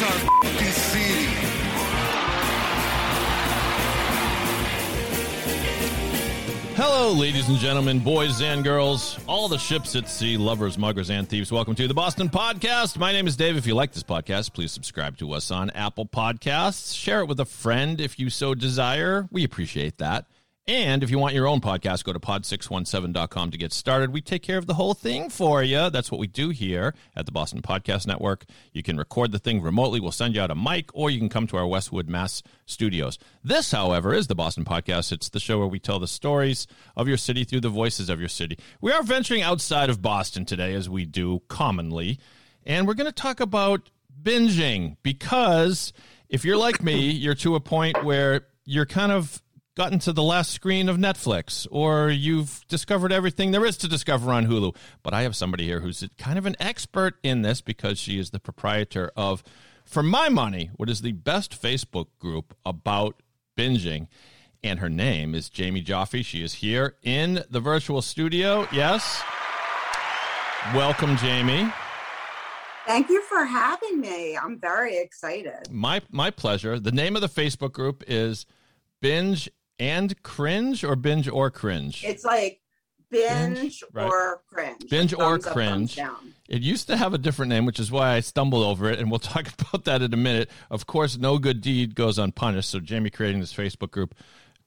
Our fucking city. Hello, ladies and gentlemen, boys and girls, all the ships at sea, lovers, muggers, and thieves. Welcome to the Boston Podcast. My name is Dave. If you like this podcast, please subscribe to us on Apple Podcasts. Share it with a friend if you so desire. We appreciate that. And if you want your own podcast, go to pod617.com to get started. We take care of the whole thing for you. That's what we do here at the Boston Podcast Network. You can record the thing remotely. We'll send you out a mic, or you can come to our Westwood, Mass studios. This, however, is the Boston Podcast. It's the show where we tell the stories of your city through the voices of your city. We are venturing outside of Boston today, as we do commonly. And we're going to talk about binging because if you're like me, you're to a point where you're kind of gotten to the last screen of Netflix or you've discovered everything there is to discover on Hulu. But I have somebody here who's kind of an expert in this because she is the proprietor of, for my money, what is the best Facebook group about binging. And her name is Jamie Joffe. She is here in the virtual studio. Yes. Welcome, Jamie. Thank you for having me. I'm very excited. My my pleasure. The name of the Facebook group is Binge and Cringe or Binge or Cringe. It's like binge, Binge, right. or cringe. Binge or Thumbs up, cringe. down. It used to have a different name, which is why I stumbled over it, and we'll talk about that in a minute. Of course, no good deed goes unpunished. So Jamie creating this Facebook group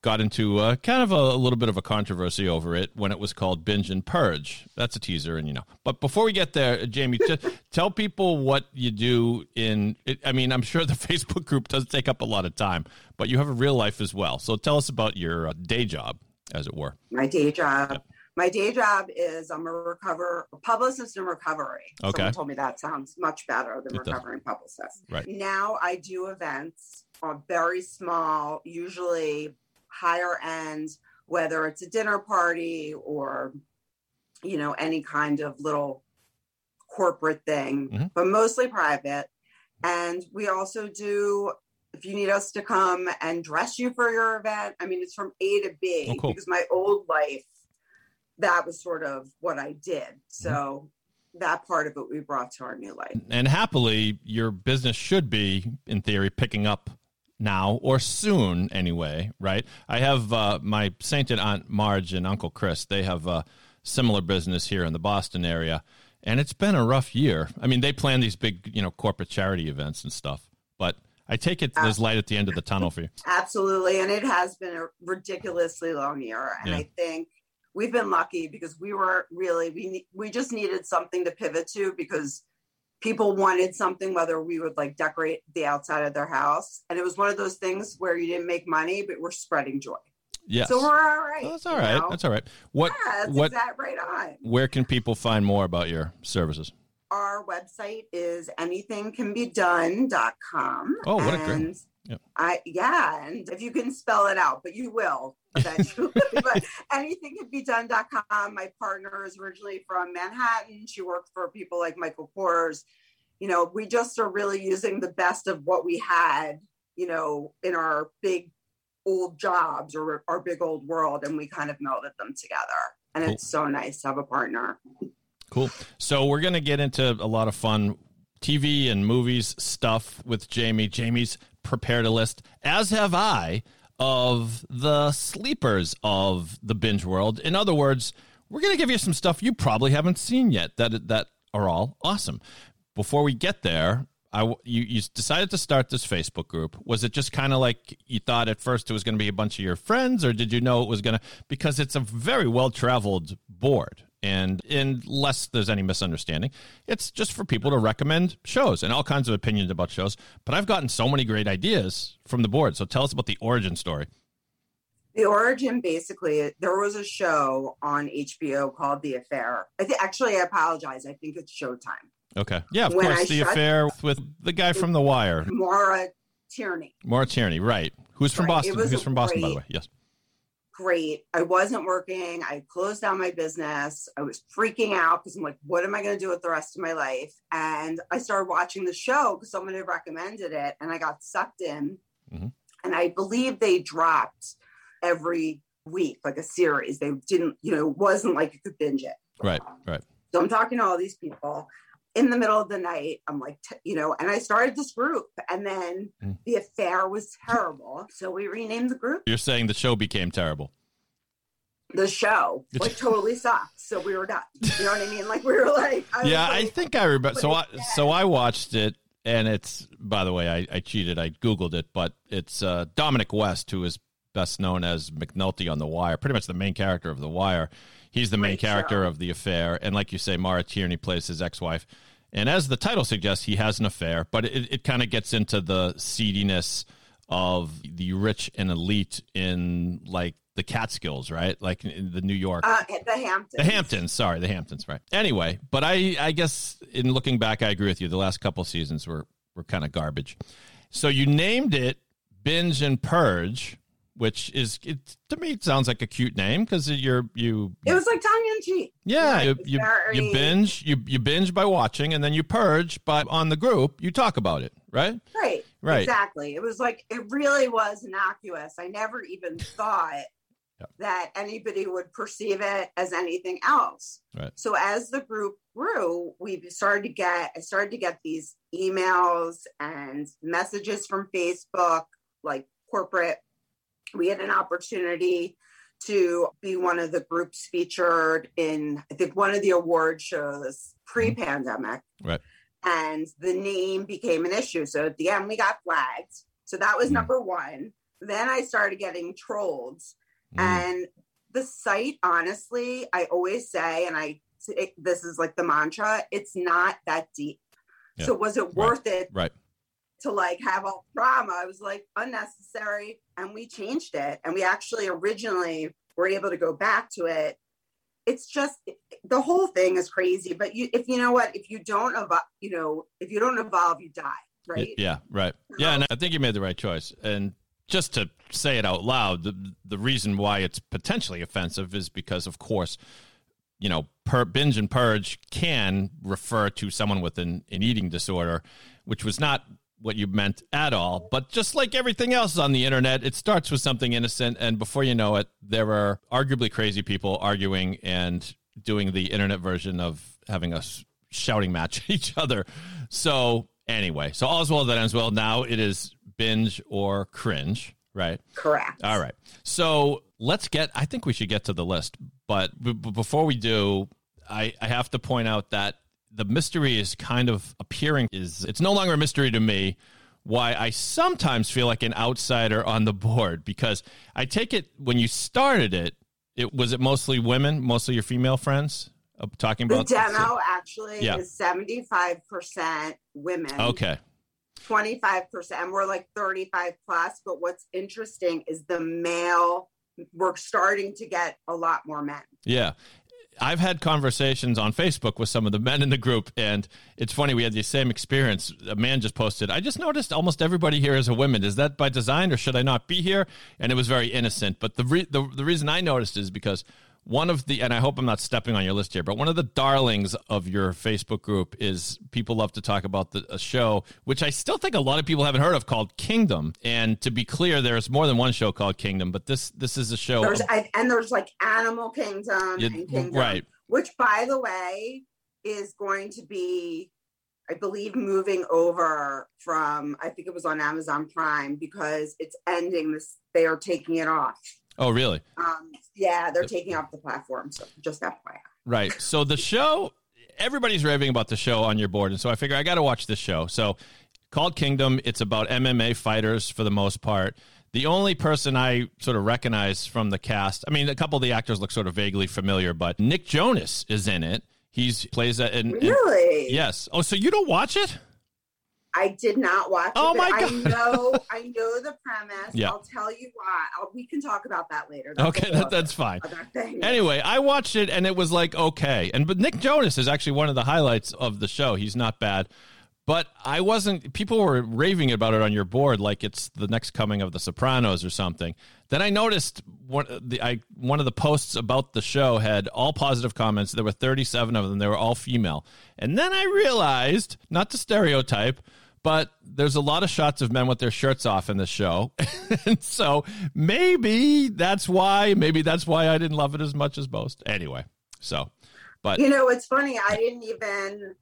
got into uh, kind of a, a little bit of a controversy over it when it was called Binge and Purge. That's a teaser, and you know. But before we get there, Jamie, just tell people what you do in. It, I mean, I'm sure the Facebook group does take up a lot of time, but you have a real life as well. So tell us about your uh, day job, as it were. My day job. My day job is I'm a recover a publicist in recovery. Okay. Someone told me that sounds much better than It does. recovering publicist. Right. Now I do events are very small, usually higher end, whether it's a dinner party or you know any kind of little corporate thing, Mhm. but mostly private. And we also do if you need us to come and dress you for your event. I mean, it's from A to B Oh, cool. because my old life that was sort of what I did. So that part of it we brought to our new life. And happily, your business should be, in theory, picking up now or soon anyway, right? I have uh, my sainted Aunt Marge and Uncle Chris. They have a similar business here in the Boston area. And it's been a rough year. I mean, they plan these big, you know, corporate charity events and stuff. But I take it there's light at the end of the tunnel for you. Absolutely. And it has been a ridiculously long year. And Yeah. I think we've been lucky because we were really, we, we just needed something to pivot to because people wanted something, whether we would like decorate the outside of their house. And it was one of those things where you didn't make money, but we're spreading joy. Yeah, So we're all right. Well, that's all right. know? That's all right. What yeah, that's what right on. where can people find more about your services? Our website is anythingcanbedone.com. Oh, what a great- Yep. I yeah, and if you can spell it out, but you will eventually. but anythingcanbedone.com. My partner is originally from Manhattan. She worked for people like Michael Kors. You know, we just are really using the best of what we had, you know, in our big old jobs or our big old world, and we kind of melded them together. And Cool. it's so nice to have a partner. Cool. So we're going to get into a lot of fun TV and movies stuff with Jamie. Jamie's prepared a list, as have I, of the sleepers of the binge world. In other words, we're going to give you some stuff you probably haven't seen yet that that are all awesome. Before we get there, I you you decided to start this Facebook group. Was it just kind of like you thought at first it was going to be a bunch of your friends, or did you know it was going to? Because it's a very well traveled board, and unless there's any misunderstanding, it's just for people to recommend shows and all kinds of opinions about shows. But I've gotten so many great ideas from the board. So tell us about the origin story. The origin basically, there was a show on HBO called The Affair. I think actually, I apologize. I think it's Showtime. Okay. Yeah, of When course. I The affair with the guy from The Wire, Maura Tierney. Maura Tierney, right? Who's from Right. Boston? Who's from Boston, by the way? Yes. Great. I wasn't working. I closed down my business. I was freaking out because I'm like, what am I going to do with the rest of my life? And I started watching the show because someone had recommended it and I got sucked in. Mhm. And I believe they dropped every week, like a series. They didn't, you know, it wasn't like you could binge it. Right. Right. So I'm talking to all these people in the middle of the night. I'm like, t- you know, and I started this group, and then Mm. the affair was terrible. So we renamed the group You're saying the show became terrible. the show, like totally sucked. So we were done. You know what I mean? Like we were like, I yeah, I think I remember. So I it's so I watched it, and it's by the way, I, I cheated. I googled it, but it's uh, Dominic West, who is best known as McNulty on The Wire, pretty much the main character of The Wire. He's the main Great character show. of the affair, and like you say, Maura Tierney plays his ex-wife. And as the title suggests, he has an affair, but it, it kind of gets into the seediness of the rich and elite in like the Catskills, right? Like in the New York uh, the Hamptons. the Hamptons, sorry, the Hamptons, right. Anyway, but I I guess in looking back, I agree with you. The last couple seasons were were kind of garbage. So you named it Binge and Purge, which is it to me it sounds like a cute name because you're you It was like tongue in cheek. yeah, you, you, very- you binge you you binge by watching and then you purge by on the group you talk about it right Right. Right. Exactly. It was like it really was innocuous. I never even thought that anybody would perceive it as anything else. Right. So as the group grew, we started to get I started to get these emails and messages from Facebook, like corporate. We had an opportunity to be one of the groups featured in I think one of the award shows pre-pandemic right and the name became an issue. So at the end, we got flagged. So that was Mm. number one. Then I started getting trolled, Mm. and the site, honestly, I always say, and I it, this is like the mantra: it's not that deep. Yeah. So was it worth it right to like have all drama? I was like unnecessary, and we changed it, and we actually originally were able to go back to it. It's just the whole thing is crazy, but you if you know what, if you don't evolve, you know, if you don't evolve, you die, right? Yeah, right. Yeah, and I think you made the right choice. And just to say it out loud, the the reason why it's potentially offensive is because, of course, you know, per, binge and purge can refer to someone with an, an eating disorder, which was not what you meant at all. But just like everything else on the internet, it starts with something innocent, and before you know it, there are arguably crazy people arguing and doing the internet version of having us shouting match at each other. So anyway, so all's well that ends well. Now it is binge or cringe, right? Correct. All right. So let's get, I think we should get to the list. But b- before we do, I, I have to point out that the mystery is kind of appearing is it's no longer a mystery to me why I sometimes feel like an outsider on the board because I take it when you started it, it was it mostly women, mostly your female friends uh, talking about The demo actually Yeah. is 75% women. Okay. 25% and we're like 35 plus but what's interesting is the male we're starting to get a lot more men Yeah. I've had conversations on Facebook with some of the men in the group, and it's funny. We had the same experience. A man just posted, I just noticed almost everybody here is a woman. Is that by design, or should I not be here? And it was very innocent. But the, re- the, the reason I noticed is because one of the, and I hope I'm not stepping on your list here, but one of the darlings of your Facebook group is people love to talk about the, a show, which I still think a lot of people haven't heard of called Kingdom. And to be clear, there's more than one show called Kingdom, but this this is a show. there's I, and there's like animal kingdom and kingdom right. which by the way is going to be i believe moving over from i think it was on amazon prime because it's ending this they are taking it off oh, really? um yeah they're taking off the platform so just fyi Right. So the show, everybody's raving about the show on your board, and so I figure I got to watch this show. So called Kingdom, it's about MMA fighters for the most part. The only person I sort of recognize from the cast, I mean, a couple of the actors look sort of vaguely familiar, but Nick Jonas is in it. He's plays a, in- really yes. Oh, so you don't watch it? I did not watch Oh it. my God. I know, I know the premise. Yeah. I'll tell you why. I'll, we can talk about that later. That's Okay, that, that's fine. Anyway, I watched it and it was like okay. And but Nick Jonas is actually one of the highlights of the show. He's not bad. But I wasn't people were raving about it on your board like it's the next coming of the Sopranos or something. Then I noticed one the I one of the posts about the show had all positive comments. There were 37 of them. They were all female. And then I realized, not to stereotype, but there's a lot of shots of men with their shirts off in the show. and so maybe that's why, maybe that's why I didn't love it as much as most. Anyway, so, but You know, it's funny. I didn't even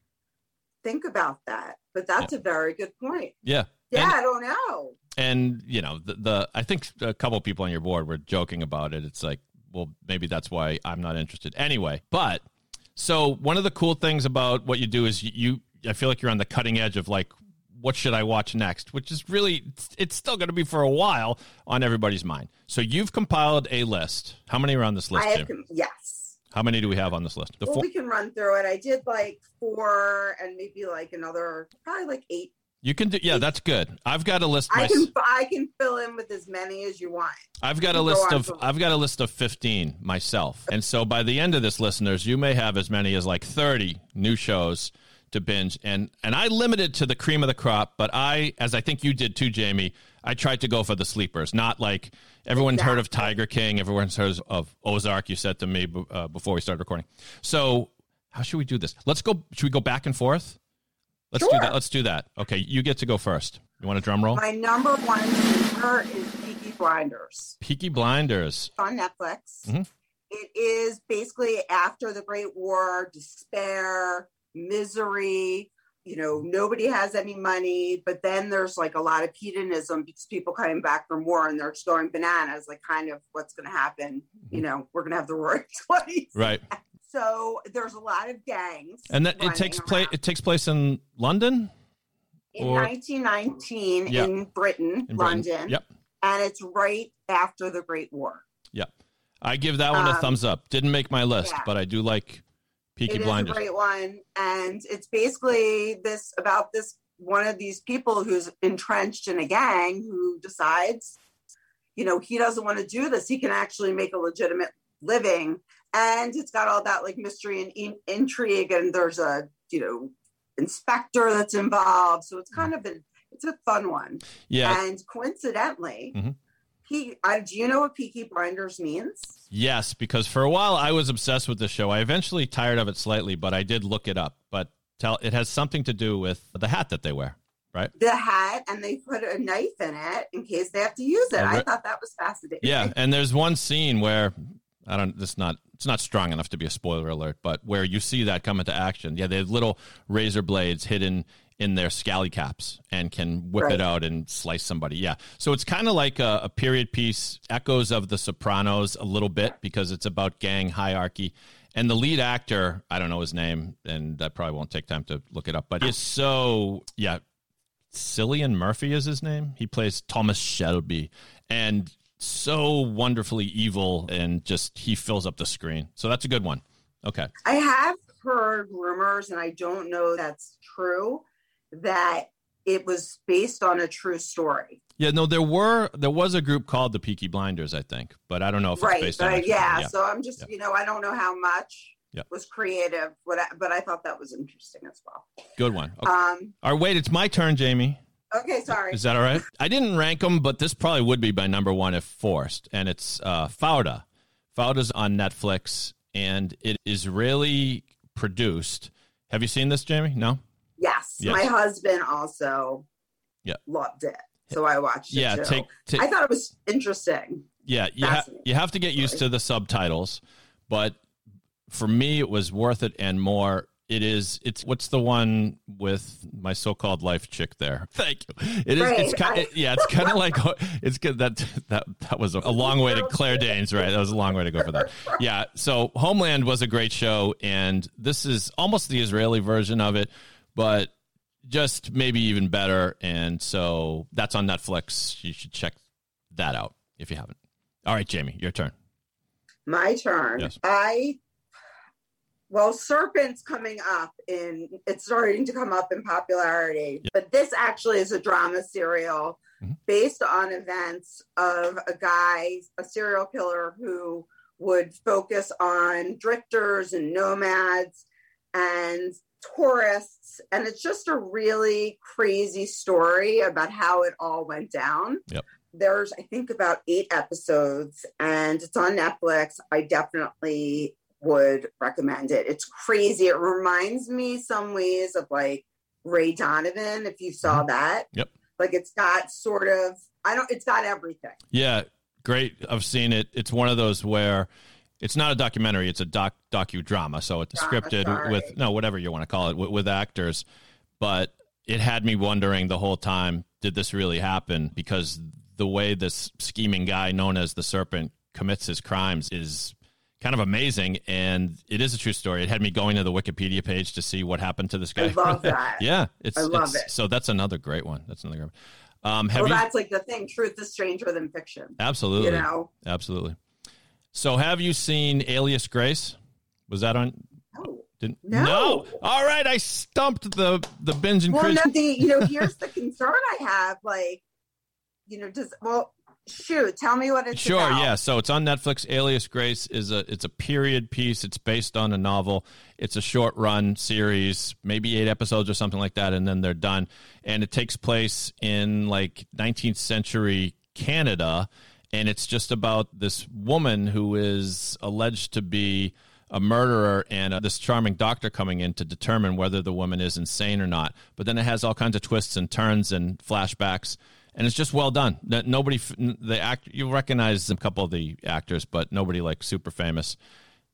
think about that, but that's a very good point. yeah. Yeah, And- I don't know. and you know the, the i think a couple people on your board were joking about it it's like well maybe that's why i'm not interested anyway but so one of the cool things about what you do is you i feel like you're on the cutting edge of like what should i watch next which is really it's, still going to be for a while on everybody's mind so you've compiled a list how many are on this list I have, yes. how many do we have on this list the Well, four we can run through it. I did like four and maybe like another, probably like eight. you can do yeah that's good i've got a list I can I can fill in with as many as you want. I've got a list of. I've got a list of 15 myself. And so by the end of this listeners, you may have as many as like 30 new shows to binge and and I limited to the cream of the crop, but I as I think you did too Jamie, I tried to go for the sleepers, not like everyone's heard of Tiger King, everyone's heard of Ozark you said to me uh, before we started recording. So, how should we do this? Let's go should we go back and forth? Let's do that. Let's do that. Okay, you get to go first. You want a drum roll? My number one sleeper is Peaky Blinders Peaky Blinders. on Netflix. Mhm. It is basically after the Great War, despair, misery. You know, nobody has any money, but then there's like a lot of hedonism because people coming back from war and they're just going bananas, like kind of what's going to happen. You know, we're going to have the roaring twenties. Right. So there's a lot of gangs. And that it takes place. It takes place in London, in or- 1919 Yeah. in Britain, in Britain. London, Yep, and it's right after the Great War. yep. I give that one a Um, thumbs up. Didn't make my list, yeah. but I do like Peaky It is Blinders. a great one, and it's basically this about this one of these people who's entrenched in a gang who decides, you know, he doesn't want to do this. He can actually make a legitimate living, and it's got all that like mystery and in- intrigue, and there's a you know inspector that's involved, so it's kind of a it's a fun one. yeah. And coincidentally, Mhm. I, do you know what Peaky Blinders means? Yes, because for a while I was obsessed with the show. I eventually tired of it slightly, but I did look it up. But tell it has something to do with the hat that they wear, right? The hat, and they put a knife in it in case they have to use it. I thought that was fascinating. Yeah, and there's one scene where I don't. It's not. It's not strong enough to be a spoiler alert, but where you see that come into action. Yeah, they have little razor blades hidden in their scally caps and can whip it out and slice somebody. Yeah, so it's kind of like a, a period piece, echoes of The Sopranos a little bit because it's about gang hierarchy. And the lead actor, I don't know his name, and I probably won't take time to look it up, but he's so yeah, Cillian Murphy is his name. He plays Thomas Shelby and so wonderfully evil and just he fills up the screen. So that's a good one. Okay. I have heard rumors, and I don't know that's true, that it was based on a true story. Yeah, no, there were there was a group called the Peaky Blinders, I think, but I don't know if it's right. based But on yeah, yeah. So I'm just, Yeah. you know, I don't know how much Yeah. was creative, but I, but I thought that was interesting as well. Good one. Okay. Um, All right, wait, it's my turn, Jamie. okay, sorry. Is that all right? I didn't rank them, but this probably would be my number one if forced. And it's uh, Fauda. Fauda's on Netflix, and it is really produced. Have you seen this, Jamie? No? Yes, Yes. my husband also Yeah. loved it, so I watched it Yeah, too. take, take I thought it was interesting. Yeah, you, ha- you have to get used to the subtitles, but for me, it was worth it and more. It is. It's what's the one with my so-called life chick there? Thank you. It is. it's kind. I- yeah, it's kind of like it's good that that that was a, a long way to Claire Danes, right? That was a long way to go for that. Yeah. So Homeland was a great show, and this is almost the Israeli version of it, but just maybe even better. And so that's on Netflix. You should check that out if you haven't. All right, Jamie, your turn. My turn. Yes. I Well, Serpent's coming up in it's starting to come up in popularity. But this actually is a drama serial Mhm. based on events of a guy, a serial killer who would focus on drifters and nomads and tourists. And it's just a really crazy story about how it all went down. Yep. There's, I think, about eight episodes, and it's on Netflix. I definitely would recommend it. It's crazy. It reminds me some ways of like Ray Donovan, if you saw mm-hmm. that. Yep. Like it's got sort of, I don't, it's got everything. Yeah, great. I've seen it. It's one of those where it's not a documentary; it's a doc docudrama. So it's Drama, scripted sorry. with no whatever you want to call it with, with actors. But it had me wondering the whole time: Did this really happen? Because the way this scheming guy known as the Serpent commits his crimes is kind of amazing, and it is a true story. It had me going to the Wikipedia page to see what happened to this guy. I love that. yeah, it's I love it's- it. So that's another great one. That's another great one. Um, well, you that's like the thing. Truth is stranger than fiction. absolutely? You know? Absolutely. So, have you seen Alias Grace? Was that on? No. Didn't, No. All right, I stumped the the binge and Well, cringe. no, the, you know, here's the concern I have. Like, you know, does, well, shoot, tell me what it's Sure, about. yeah. So it's on Netflix. Alias Grace is a it's a period piece. It's based on a novel. It's a short run series, maybe eight episodes or something like that, and then they're done. And it takes place in like 19th century Canada, and it's just about this woman who is alleged to be a murderer and uh, this charming doctor coming in to determine whether the woman is insane or not. But then it has all kinds of twists and turns and flashbacks, and it's just well done. Nobody, the act, you recognize a couple of the actors, but nobody like super famous.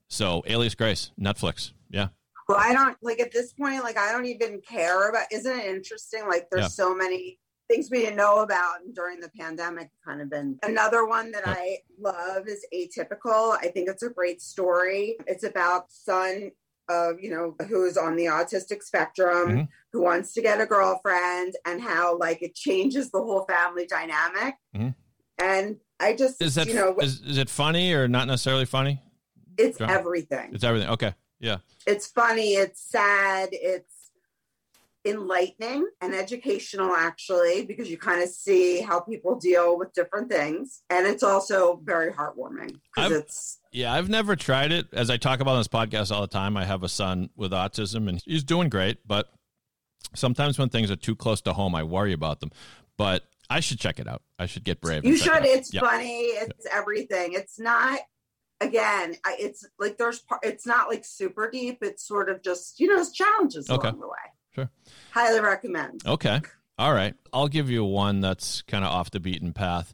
So, Alias Grace, Netflix, yeah, Well, I don't like at this point, like, I don't even care about, isn't it interesting? Like, there's Yeah. so many things we didn't know about during the pandemic, kind of been. Another one that I love is Atypical. I think it's a great story. It's about son of, you know, who's on the autistic spectrum, Mhm. who wants to get a girlfriend, and how, like, it changes the whole family dynamic. Mhm. And I just, is that you know, is, is it funny or not necessarily funny? it's everything. It's everything. Okay, yeah, it's funny it's sad it's enlightening and educational actually because you kind of see how people deal with different things and it's also very heartwarming because it's yeah. I've never tried it. As I talk about on this podcast all the time, I have a son with autism, and he's doing great. But sometimes when things are too close to home, I worry about them. But I should check it out. I should get brave. you check it should it's Yeah. funny it's everything it's not again I- it's like there's par- it's not like super deep it's sort of just you know it's challenges Okay. along the way Sure. highly recommend Okay. All right. I'll give you one that's kind of off the beaten path.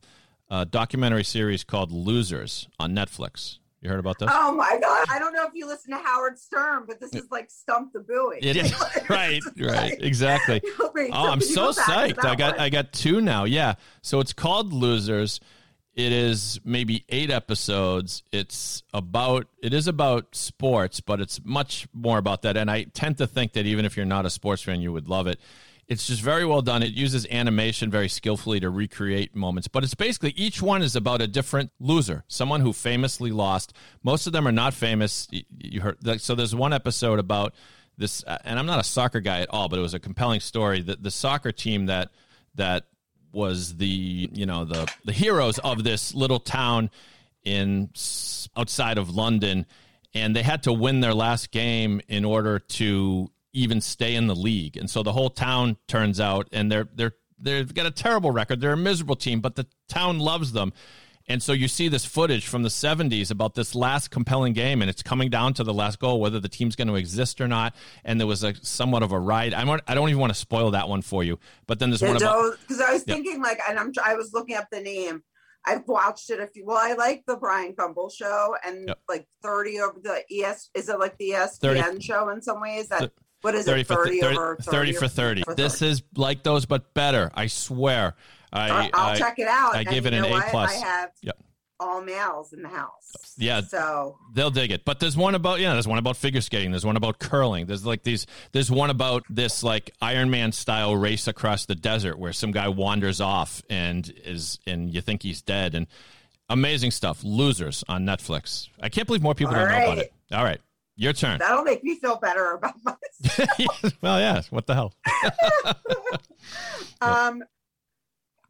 A documentary series called Losers on Netflix. You heard about this? oh my god i don't know if you listen to howard stern but this is like stump the buoy It is right, right, exactly. Oh, I'm so go back to psyched! I got one? I got two now. Yeah, so it's called Losers. It is maybe eight episodes. It's about it is about sports, but it's much more about that. And I tend to think that even if you're not a sports fan, you would love it. It's just very well done. It uses animation very skillfully to recreate moments, but it's basically each one is about a different loser, someone who famously lost. Most of them are not famous. You heard so. There's one episode about this, uh, and I'm not a soccer guy at all, but it was a compelling story. that the soccer team that that was the you know the the heroes of this little town in outside of London, and they had to win their last game in order to even stay in the league. And so the whole town turns out, and they're they're they've got a terrible record. They're a miserable team, but the town loves them. And so you see this footage from the 70s about this last compelling game, and it's coming down to the last goal, whether the team's going to exist or not. And there was a somewhat of a ride. I don't, I don't even want to spoil that one for you. But then there's one about because I was Yeah. thinking like, and I'm I was looking up the name. I've watched it a few. Well, I like the Bryant Gumbel show and Yep. like 30 over the ES. Is it like the ESPN show in some ways? That Th- what is 30 it? for 30 30, over 30 for 30. This is like those, but better. I swear. I, I'll, I- check it out. I gave it an A what? plus. I have Yep. all males in the house. Yeah. So They'll dig it. But there's one about yeah, there's one about figure skating. There's one about curling. There's like these there's one about this like Iron Man style race across the desert where some guy wanders off and is and you think he's dead and amazing stuff. Losers on Netflix. I can't believe more people All don't know about it. All right. Your turn. That'll make me feel better about myself. well, yeah. What the hell? Um,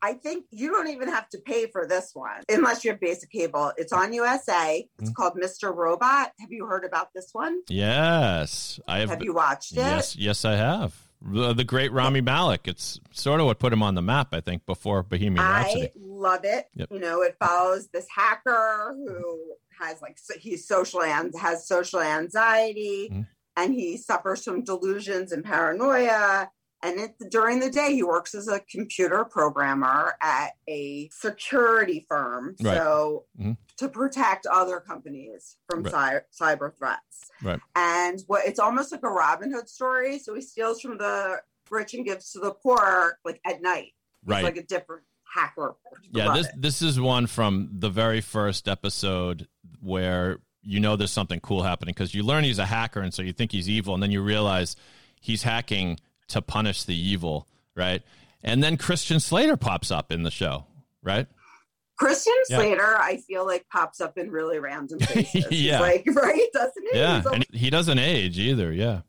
I think you don't even have to pay for this one unless you have basic cable. It's on USA. It's Mhm. called Mr. Robot. Have you heard about this one? Yes, I have. Have you watched it? Yes, yes, I have. The, the great Rami Malek. It's sort of what put him on the map, I think, before Bohemian Rhapsody. I love it. Yep. You know, it follows this hacker who has like so he's social and has social anxiety, Mhm. and he suffers from delusions and paranoia. And it, during the day, he works as a computer programmer at a security firm, Right. so Mhm. to protect other companies from Right. cy- cyber threats. Right. And what it's almost like a Robin Hood story. So he steals from the rich and gives to the poor, like at night. It's Right. like a different hacker. yeah, this it. this is one from the very first episode where you know there's something cool happening because you learn he's a hacker, and so you think he's evil, and then you realize he's hacking to punish the evil, right? And then Christian Slater pops up in the show, right? Christian Yeah. Slater, I feel like pops up in really random places. Yeah. like right, doesn't he? Yeah, and he doesn't age either. Yeah.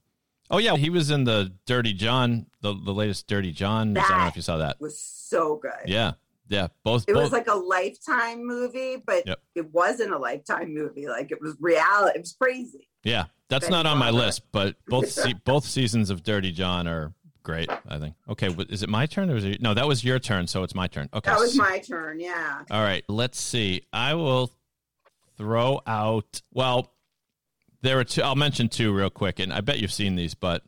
Oh yeah, he was in the Dirty John, the the latest Dirty John. I don't know if you saw that. was so good. Yeah, yeah. Both. It both was like a lifetime movie, but Yep. it wasn't a lifetime movie. Like it was reality. It was crazy. yeah, that's Benny not on my list, but both se- both seasons of Dirty John are great. I think. Okay, is it my turn or is it no? That was your turn, so it's my turn. Okay. That was my turn. Yeah. All right, let's see. I will throw out. Well, there are two. I'll mention two real quick, and I bet you've seen these, but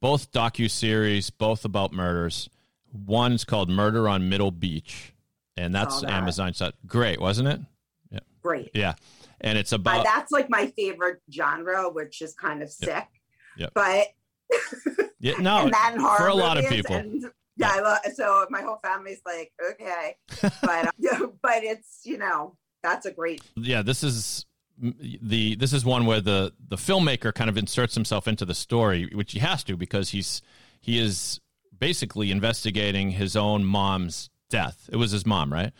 both docu series, both about murders. One's called Murder on Middle Beach, and that's Saw that. Amazon. So great, wasn't it? Yeah. Great. Yeah, and it's Uh, about that's like my favorite genre, which is kind of sick. Yep. But yeah, no and that and horror for a lot of people. And, yeah, I love, so my whole family's like, okay, but uh, but it's you know that's a great yeah this is the this is one where the the filmmaker kind of inserts himself into the story which he has to because he's he is basically investigating his own mom's death. It was his mom right?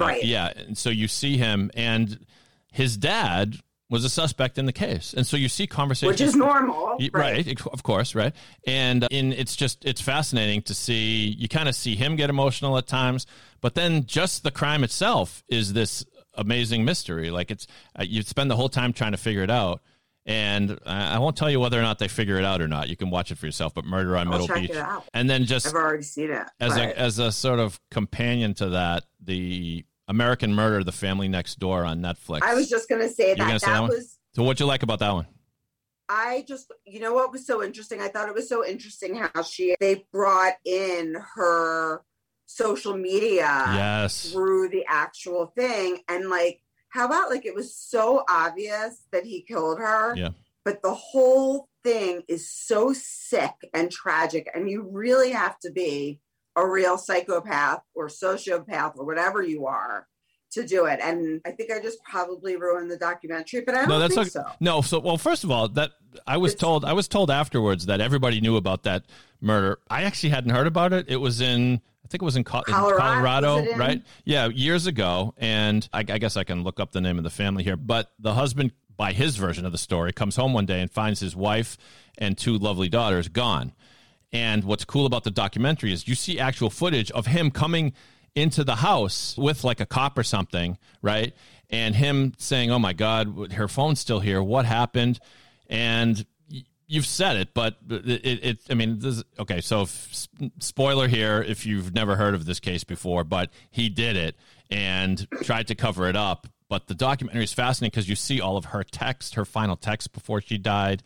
Uh, right. yeah and so you see him and his dad was a suspect in the case. And so you see conversations which is normal, right? right of course right? And in it's just it's fascinating to see you kind of see him get emotional at times but then just the crime itself is this amazing mystery. Like it's uh, you spend the whole time trying to figure it out and I won't tell you whether or not they figure it out or not. You can watch it for yourself. But Murder on I'll Middle Beach, it out. and then just I've already seen it. as but- a as a sort of companion to that, the American Murder: The Family Next Door on Netflix. I was just gonna say You're that gonna say that that one? was so, what'd you like about that one? I just, you know, what was so interesting? I thought it was so interesting how she they brought in her social media yes, through the actual thing, and like, how about like it was so obvious that he killed her, Yeah. but the whole thing is so sick and tragic, and you really have to be a real psychopath or sociopath or whatever you are to do it. And I think I just probably ruined the documentary, but I don't no, that's think okay. so. No, so well, first of all, that I was It's- told I was told afterwards that everybody knew about that murder. I actually hadn't heard about it. It was in I think it was in, Co- Colorado, Colorado, was in? right? Yeah, years ago. And I, I guess I can look up the name of the family here. But the husband, by his version of the story, comes home one day and finds his wife and two lovely daughters gone. And what's cool about the documentary is you see actual footage of him coming into the house with like a cop or something, right? And him saying, "Oh my God, her phone's still here. What happened?" And you've said it, but it, it, I mean, this, okay. So, if, spoiler here, if you've never heard of this case before, but he did it and tried to cover it up. But the documentary is fascinating because you see all of her text, her final text before she died,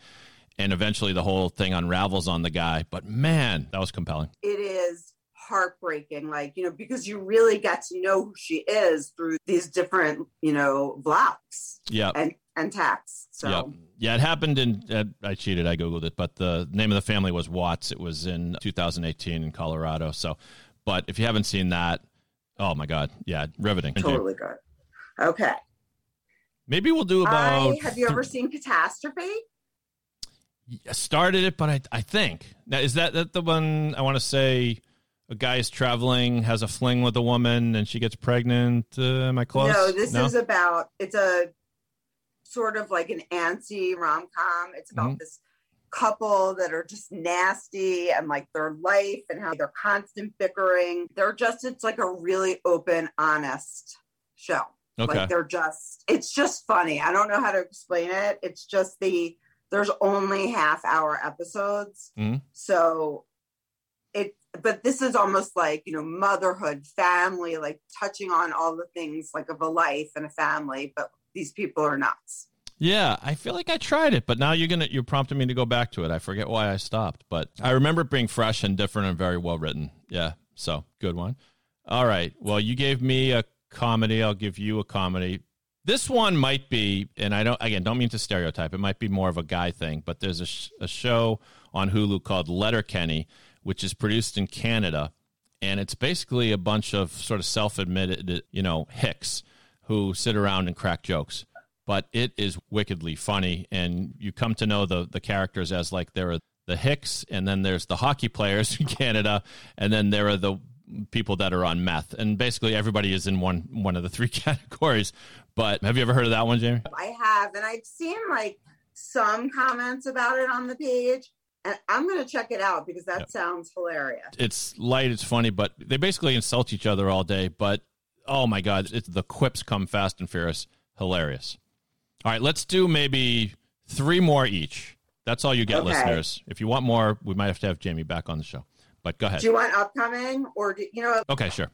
and eventually the whole thing unravels on the guy. But man, that was compelling. it is heartbreaking like you know because you really got to know who she is through these different you know blocks. Yeah. and and texts so Yeah, yeah, it happened in. Uh, I cheated. I googled it, but the name of the family was Watts. It was in 2018 in Colorado. So, but if you haven't seen that, oh my god, yeah, riveting. totally good okay Maybe we'll do about. I, have you ever seen catastrophe I started it, but I I think now is that that the one I want to say. A guy is traveling, has a fling with a woman, and she gets pregnant. Uh, am I close? no this is about it's a sort of like an antsy rom com. It's about Mhm. this couple that are just nasty and like their life and how they're constant bickering. They're just, it's like a really open, honest show. Okay. Like they're just, it's just funny. I don't know how to explain it. It's just the, there's only half hour episodes. Mhm. So it, but this is almost like, you know, motherhood, family, like touching on all the things like of a life and a family, but these people are nuts. Yeah, I feel like I tried it, but now you're gonna you're prompted me to go back to it. I forget why I stopped, but I remember it being fresh and different and very well written. Yeah, so good one. All right, well, you gave me a comedy. I'll give you a comedy. This one might be, and I don't again don't mean to stereotype. It might be more of a guy thing, but there's a, sh- a show on Hulu called Letterkenny, which is produced in Canada, and it's basically a bunch of sort of self-admitted, you know, hicks who sit around and crack jokes but it is wickedly funny and you come to know the the characters as like there are the hicks and then there's the hockey players in canada and then there are the people that are on meth and basically everybody is in one one of the three categories but have you ever heard of that one jamie I have, and I've seen like some comments about it on the page, and I'm going to check it out because that Yep. sounds hilarious. it's light it's funny but they basically insult each other all day but oh my god it's the quips come fast and furious hilarious all right let's do maybe three more each that's all you get Okay. listeners if you want more we might have to have jamie back on the show but go ahead Do you want upcoming, or do, you know okay sure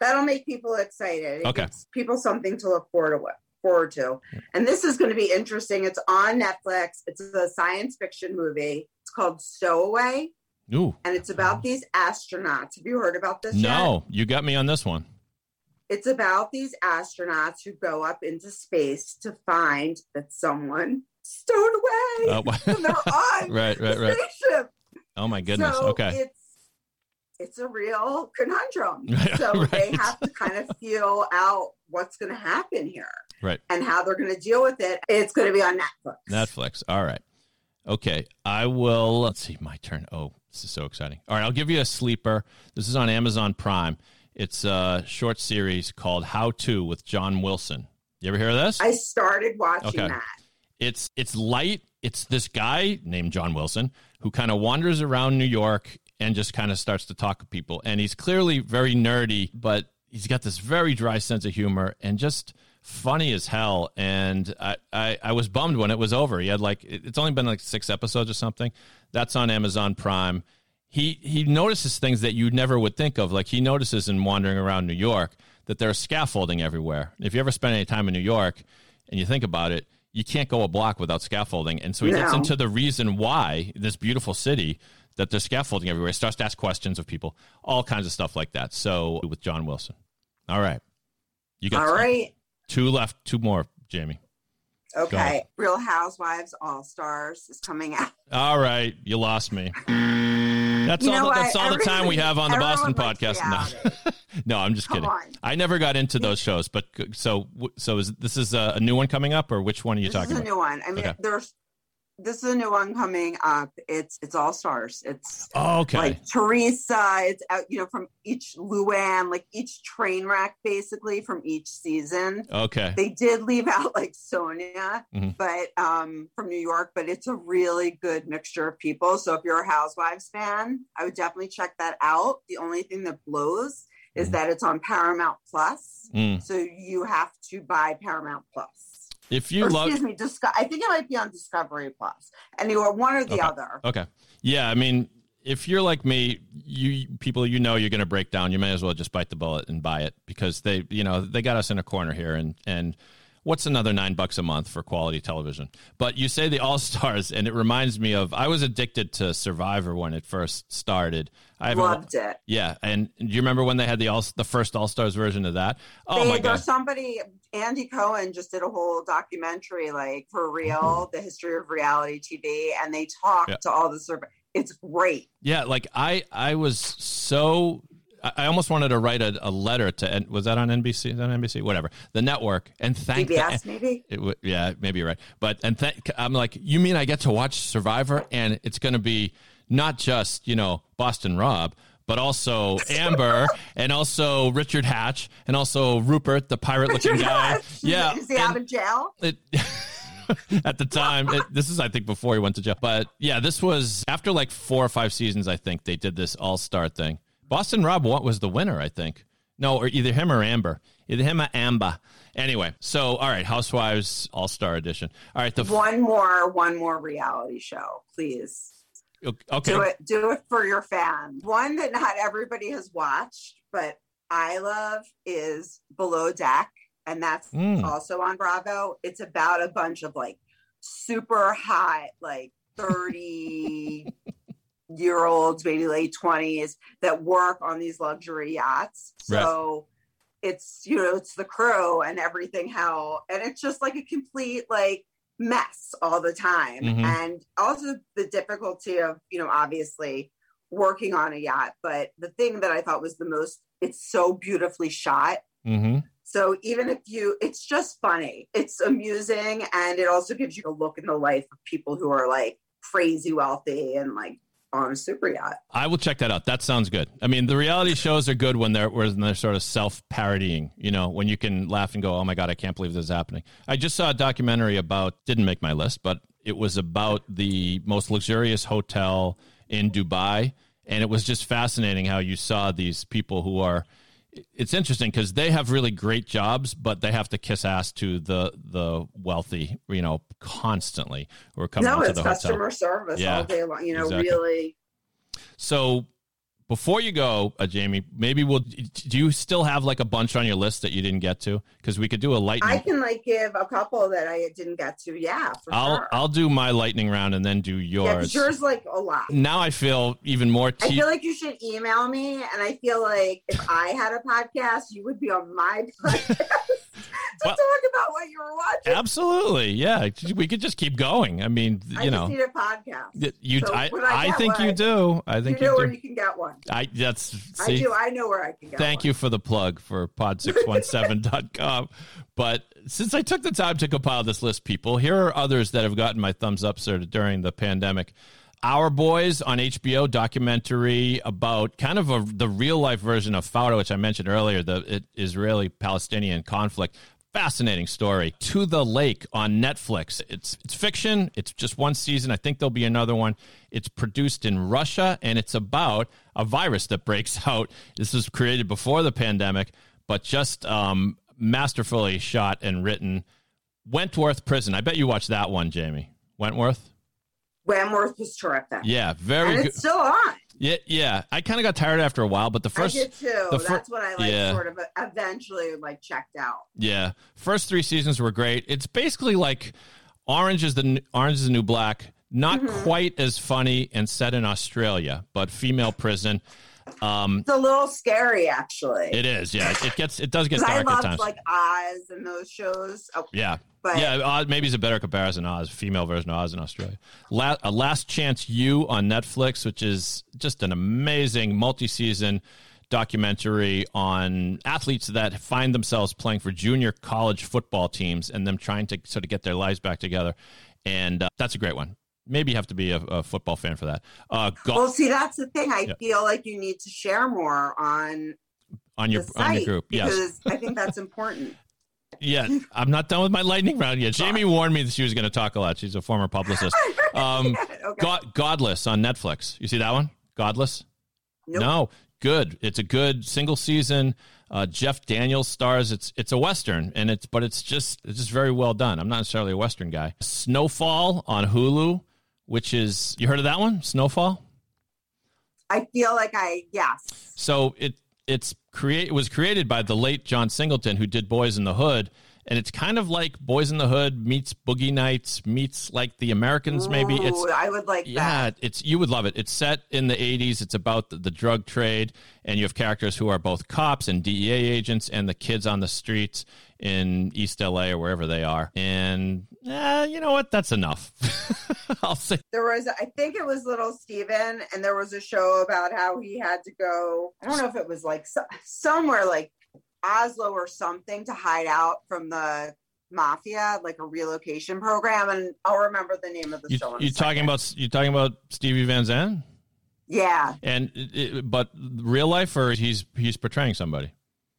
that'll make people excited? It Okay. gives people something to look forward to. Forward to, and this is going to be interesting. It's on Netflix. It's a science fiction movie. It's called Stowaway, Ooh. and it's about these astronauts. Have you heard about this? yet? No, you got me on this one. It's about these astronauts who go up into space to find that someone stowed away Uh, and they're on right, right, the right. spaceship. Oh my goodness. So okay. It's it's a real conundrum. Right, So they have to kind of feel out what's going to happen here Right. and how they're going to deal with it. It's going to be on Netflix. Netflix. All right. Okay. I will. Let's see. My turn. Oh, this is so exciting. All right. I'll give you a sleeper. This is on Amazon Prime. It's a short series called How To with John Wilson. You ever hear of this? I started watching Okay. that. it's it's light. It's this guy named John Wilson who kind of wanders around New York and just kind of starts to talk to people. And he's clearly very nerdy, but he's got this very dry sense of humor and just funny as hell. And I, I, I was bummed when it was over. He had like it's only been like six episodes or something. That's on Amazon Prime. He he notices things that you never would think of. Like he notices in wandering around New York that there's scaffolding everywhere. If you ever spend any time in New York and you think about it, you can't go a block without scaffolding. And so he gets into the reason why this beautiful city that there's scaffolding everywhere. He starts to ask questions of people, all kinds of stuff like that. So with John Wilson. All right. You got All right. two left, two more, Jamie. Okay. Real Housewives All Stars is coming out. All right, you lost me. That's You all. know The, that's all the time we have on the Boston podcast. No, no, I'm just Come kidding. on. I never got into those shows, but so so is this is a, a new one coming up, or which one are you this talking is a about? new one. I mean, Okay. there's this is a new one coming up. It's it's all stars. It's Oh, okay. like Teresa. It's out, you know, from each Luann, like each train wreck, basically from each season. okay. They did leave out like Sonja, Mhm. but um, from New York. But it's a really good mixture of people. So if you're a Housewives fan, I would definitely check that out. The only thing that blows is Mhm. that it's on Paramount Plus. Mm. So you have to buy Paramount Plus. If you or love, excuse me, Disco- I think it might be on Discovery Plus. Anyway, one or the Okay. other. okay, yeah. I mean, if you're like me, you people, you know, you're going to break down. You may as well just bite the bullet and buy it because they, you know, they got us in a corner here, and and. What's another nine bucks a month for quality television? But you say the All Stars, and it reminds me of I was addicted to Survivor when it first started. I Loved it. Yeah, and do you remember when they had the all the first All Stars version of that? Oh they, my god! Somebody, Andy Cohen just did a whole documentary, like for real, mm-hmm. the history of reality TV, and they talked Yeah. to all the survey. It's great. Yeah, like I I was so I almost wanted to write a, a letter to was that on NBC? Is that on NBC? Whatever the network and thank the- PBS, maybe. It yeah, maybe you're right. But and th- I'm like, you mean I get to watch Survivor and it's going to be not just you know Boston Rob, but also Amber, and also Richard Hatch, and also Rupert, the pirate-looking guy. Yeah, Is he out of jail? it, at the time. It, this is, I think, before he went to jail. But yeah, this was after like four or five seasons. I think they did this All Star thing. Boston Rob what was the winner? I think no, or either him or Amber, either him or Amber. Anyway, so all right, Housewives All Star Edition. All right, the One more, one more reality show, please. okay, Do it, do it for your fans. One that not everybody has watched, but I love is Below Deck, and that's Mm. also on Bravo. It's about a bunch of like super hot, like 30 year olds, maybe late 20s, that work on these luxury yachts. So it's, you know, it's the crew and everything, how, and it's just like a complete, like, mess all the time. Mhm. And also the difficulty of, you know, obviously working on a yacht. But the thing that I thought was the most, it's so beautifully shot. hmm So even if you, it's just funny, it's amusing, and it also gives you a look in the life of people who are like crazy wealthy and like on a super yacht. I will check that out. That sounds good. I mean, the reality shows are good when they're when they're sort of self parodying. You know, when you can laugh and go, "Oh my god, I can't believe this is happening." I just saw a documentary about didn't make my list, but it was about the most luxurious hotel in Dubai, and it was just fascinating how you saw these people who are. It's interesting because they have really great jobs, but they have to kiss ass to the the wealthy, you know, constantly are coming no, it's the hotel. customer service Yeah, all day long. You know, exactly. really. So before you go, uh, Jamie, maybe we'll. Do you still have like a bunch on your list that you didn't get to? Because we could do a lightning. I can like give a couple that I didn't get to. Yeah, for I'll sure. I'll do my lightning round and then do yeah, 'cause yours. yours like a lot. Now I feel even more. I feel like you should email me, and I feel like if I had a podcast, you would be on my podcast Well- talk about what you were watching. Absolutely, yeah. We could just keep going. I mean, I you just know, need a podcast. you. So I, I I think you do. I think You know you, where do. you can get one. I that's I do. I know where I can get Thank one. you for the plug for pod617.com. But since I took the time to compile this list, people, here are others that have gotten my thumbs up sir, during the pandemic. Our Boys on HBO documentary about kind of a, the real life version of Fauda, which I mentioned earlier, the Israeli Palestinian conflict. Fascinating story. To the Lake on Netflix. It's it's fiction. It's just one season. I think there'll be another one. It's produced in Russia and it's about a virus that breaks out. This was created before the pandemic, but just um, masterfully shot and written. Wentworth Prison. I bet you watched that one, Jamie. Wentworth. Wentworth was terrific. Yeah, very and good. it's still on. Yeah, yeah. I kind of got tired after a while, but the first I did too. the fir- That's what I like. yeah. Sort of eventually like checked out. Yeah, first three seasons were great. It's basically like Orange is the Orange is the New Black. Not Mm-hmm. quite as funny and set in Australia, but female prison. Um, It's a little scary actually. it is, yeah. It gets, it does get 'Cause I dark at times. like Oz and those shows. Oh, yeah, but yeah. Oz, maybe it's a better comparison. Oz, female version of Oz in Australia. La- a Last Chance U on Netflix, which is just an amazing multi-season documentary on athletes that find themselves playing for junior college football teams and them trying to sort of get their lives back together. And uh, that's a great one. Maybe you have to be a, a football fan for that. Uh, go- well, see, that's the thing. I Yeah. feel like you need to share more on on your on your group, yes. because I think that's important. Yeah, I'm not done with my lightning round yet. Jamie warned me that she was going to talk a lot. She's a former publicist. Um, okay. God, Godless on Netflix. You see that one? Godless? Nope. No, good. It's a good single season. Uh, Jeff Daniels stars. It's it's a western, and it's but it's just it's just very well done. I'm not necessarily a western guy. Snowfall on Hulu, which is you heard of that one? Snowfall. I feel like I yes. So it it's create it was created by the late John Singleton who did Boyz n the Hood, and it's kind of like Boyz n the Hood meets Boogie Nights meets like The Americans. Maybe it's I would like yeah, that. it's you would love it. It's set in the '80s. It's about the, the drug trade, and you have characters who are both cops and DEA agents, and the kids on the streets in East LA or wherever they are. And eh, you know what? That's enough. I'll say There was, I think it was Little Steven, and there was a show about how he had to go. I don't know if it was like so, somewhere like Oslo or something to hide out from the mafia, like a relocation program. And I'll remember the name of the you, show. you talking about you talking about Stevie Van Zandt. Yeah. And but real life, or he's he's portraying somebody.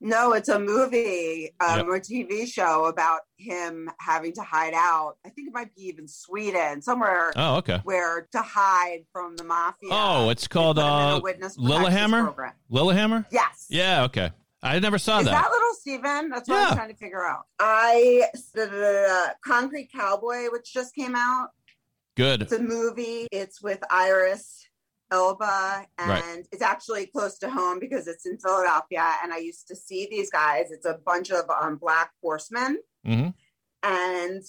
No, it's a movie um, Yep. or TV show about him having to hide out. I think it might be even Sweden, somewhere Oh, okay. where to hide from the mafia. Oh, it's called put him in a uh, Lilyhammer. Lilyhammer. Yes. Yeah. Okay. I never saw Is that. that little Steven? That's what Yeah. I'm trying to figure out. I the Concrete Cowboy, which just came out. Good. It's a movie. It's with Idris Elba, and Right. it's actually close to home because it's in Philadelphia. And I used to see these guys. It's a bunch of um, black horsemen, hmm and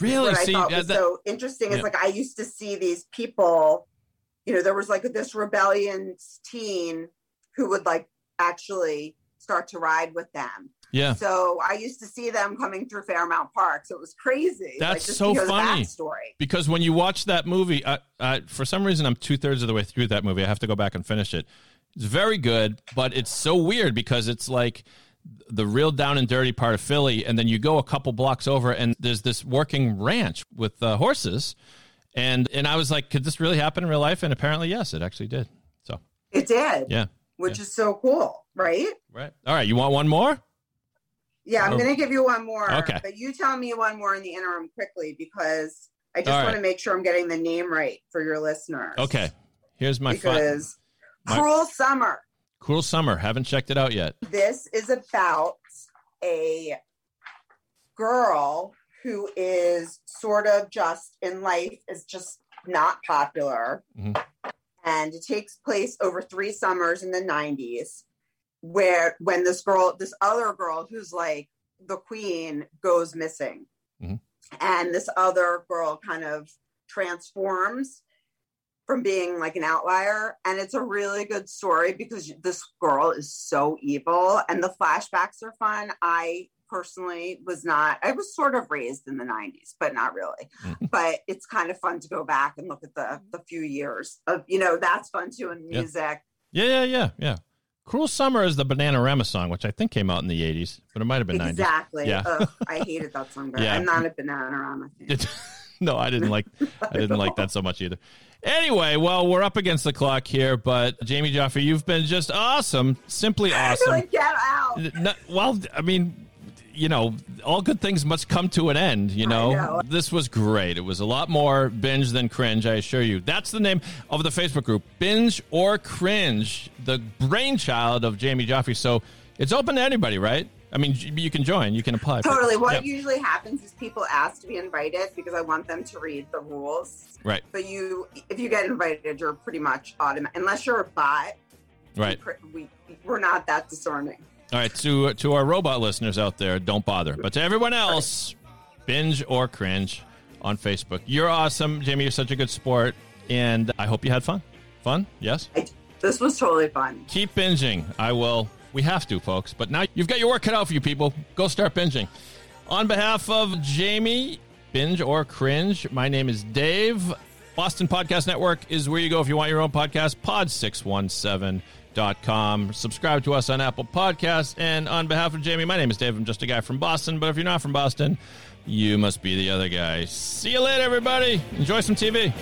Really? what I See, thought uh, was that- so interesting yeah. is like I used to see these people. You know, there was like this rebellion teen who would like actually start to ride with them. Yeah. So I used to see them coming through Fairmount Park. So it was crazy. That's just so to hear the funny. backstory. because when you watch that movie, uh, uh, for some reason, I'm two thirds of the way through that movie. I have to go back and finish it. It's very good, but it's so weird because it's like the real down and dirty part of Philly, and then you go a couple blocks over, and there's this working ranch with uh, horses, and and I was like, could this really happen in real life? And apparently, yes, it actually did. So It did, yeah, which is so cool, right? right. All right, you want one more? Yeah, I'm Oh. going to give you one more. Okay. But you tell me one more in the interim quickly because I just All want to make sure I'm getting the name right for your listeners. Okay, here's my. Because my- Cruel Summer. Cool Summer. Haven't checked it out yet. This is about a girl who is sort of just in life is just not popular. Mhm. And it takes place over three summers in the 90s where when this girl, this other girl who's like the queen goes missing. Mhm. And this other girl kind of transforms from being like an outlier and it's a really good story because this girl is so evil and the flashbacks are fun i personally was not i was sort of raised in the 90s but not really Mhm. but it's kind of fun to go back and look at the the few years of you know that's fun too in Yeah. music Yeah, yeah, yeah, yeah. Cruel Summer is the Bananarama song, which I think came out in the 80s, but it might have been 90s. exactly Yeah. Ugh, i hated that song but Yeah. i'm not a banana fan. No, I didn't like I didn't like that so much either. Anyway, well, we're up against the clock here, but Jamie Joffe, you've been just awesome, simply awesome. like get out No- well, I mean, you know, all good things must come to an end, you know? know. This was great. It was a lot more binge than cringe, I assure you. That's the name of the Facebook group, Binge or Cringe, the brainchild of Jamie Joffe. So it's open to anybody, right? I mean, you can join, you can apply. Totally. What Yeah, usually happens is people ask to be invited because I want them to read the rules. right, But you, if you get invited, you're pretty much automatic. Unless you're a bot, right. we, we're not that discerning. All right, to to our robot listeners out there, don't bother. But to everyone else, binge or cringe on Facebook. You're awesome, Jamie. You're such a good sport, and I hope you had fun. Fun? Yes. I, this was totally fun. Keep binging. I will. We have to, folks. But now you've got your work cut out for you, people. Go start binging. On behalf of Jamie, binge or cringe, my name is Dave. Boston Podcast Network is where you go if you want your own podcast. Pod617.com. Subscribe to us on Apple Podcasts. And on behalf of Jamie, my name is Dave. I'm just a guy from Boston. But if you're not from Boston, you must be the other guy. See you later, everybody. Enjoy some TV.